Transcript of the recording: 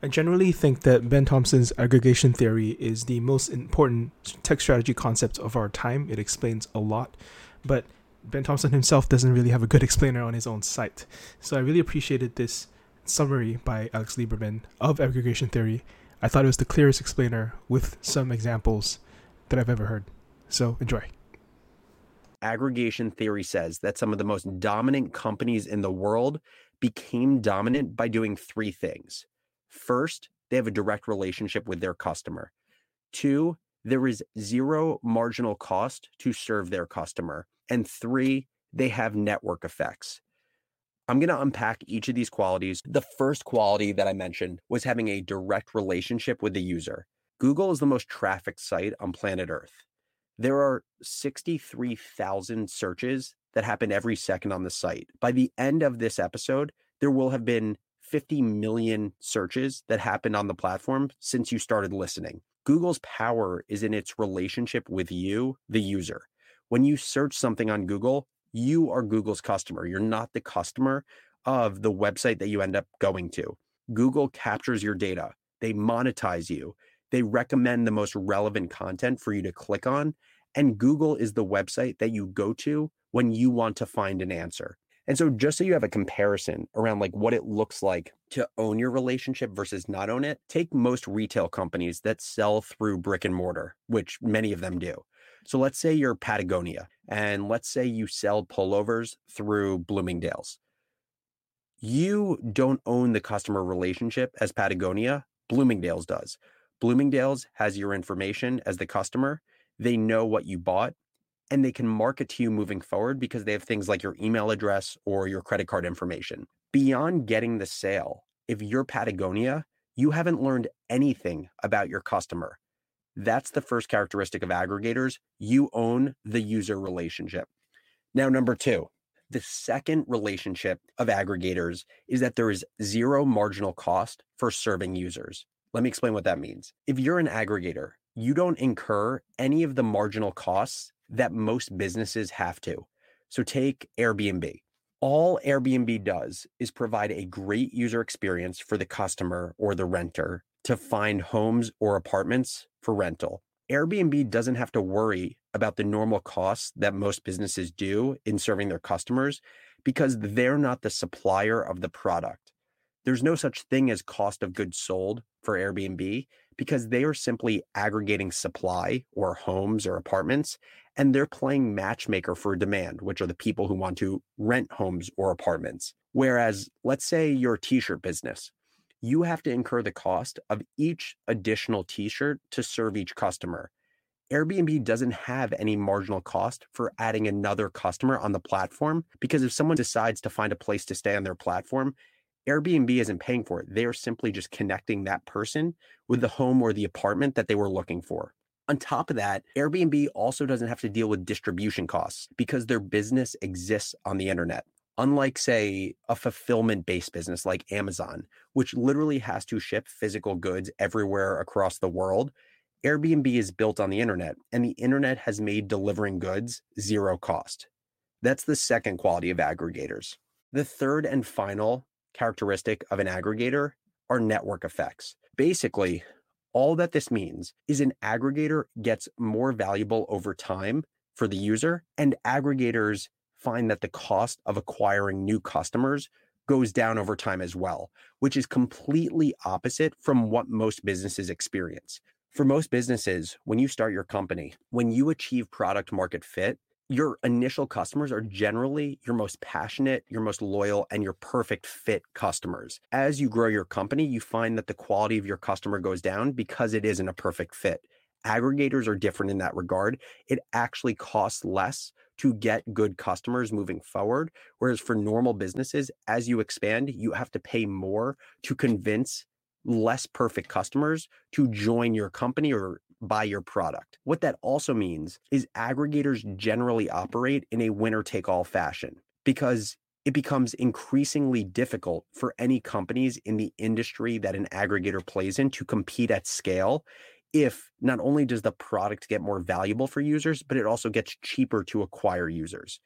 I generally think that Ben Thompson's aggregation theory is the most important tech strategy concept of our time. It explains a lot, but Ben Thompson himself doesn't really have a good explainer on his own site. So I really appreciated this summary by Alex Lieberman of aggregation theory. I thought it was the clearest explainer with some examples that I've ever heard. So enjoy. Aggregation theory says that some of the most dominant companies in the world became dominant by doing three things. First, they have a direct relationship with their customer. Two, there is zero marginal cost to serve their customer. And three, they have network effects. I'm going to unpack each of these qualities. The first quality that I mentioned was having a direct relationship with the user. Google is the most trafficked site on planet Earth. There are 63,000 searches that happen every second on the site. By the end of this episode, there will have been 50 million searches that happened on the platform since you started listening. Google's power is in its relationship with you, the user. When you search something on Google, you are Google's customer. You're not the customer of the website that you end up going to. Google captures your data, they monetize you, they recommend the most relevant content for you to click on. And Google is the website that you go to when you want to find an answer. And so just so you have a comparison around like what it looks like to own your relationship versus not own it, take most retail companies that sell through brick and mortar, which many of them do. So let's say you're Patagonia and let's say you sell pullovers through Bloomingdale's. You don't own the customer relationship as Patagonia, Bloomingdale's does. Bloomingdale's has your information as the customer. They know what you bought and they can market to you moving forward because they have things like your email address or your credit card information. Beyond getting the sale, if you're Patagonia, you haven't learned anything about your customer. That's the first characteristic of aggregators. You own the user relationship. Now, number two, the second relationship of aggregators is that there is zero marginal cost for serving users. Let me explain what that means. If you're an aggregator, you don't incur any of the marginal costs that most businesses have to. So take Airbnb. All Airbnb does is provide a great user experience for the customer or the renter to find homes or apartments for rental. Airbnb doesn't have to worry about the normal costs that most businesses do in serving their customers because they're not the supplier of the product. There's no such thing as cost of goods sold for Airbnb because they are simply aggregating supply or homes or apartments and they're playing matchmaker for demand, which are the people who want to rent homes or apartments. Whereas, let's say your t shirt business, you have to incur the cost of each additional t shirt to serve each customer. Airbnb doesn't have any marginal cost for adding another customer on the platform because if someone decides to find a place to stay on their platform, Airbnb isn't paying for it. They're simply just connecting that person with the home or the apartment that they were looking for. On top of that, Airbnb also doesn't have to deal with distribution costs because their business exists on the internet. Unlike, say, a fulfillment based business like Amazon, which literally has to ship physical goods everywhere across the world, Airbnb is built on the internet, and the internet has made delivering goods zero cost. That's the second quality of aggregators. The third and final characteristic of an aggregator are network effects. Basically, all that this means is an aggregator gets more valuable over time for the user, and aggregators find that the cost of acquiring new customers goes down over time as well, which is completely opposite from what most businesses experience. For most businesses, when you start your company, when you achieve product market fit, your initial customers are generally your most passionate, your most loyal, and your perfect fit customers. As you grow your company, you find that the quality of your customer goes down because it isn't a perfect fit. Aggregators are different in that regard. It actually costs less to get good customers moving forward. Whereas for normal businesses, as you expand, you have to pay more to convince less perfect customers to join your company or buy your product. What that also means is aggregators generally operate in a winner take all fashion because it becomes increasingly difficult for any companies in the industry that an aggregator plays in to compete at scale if not only does the product get more valuable for users, but it also gets cheaper to acquire users.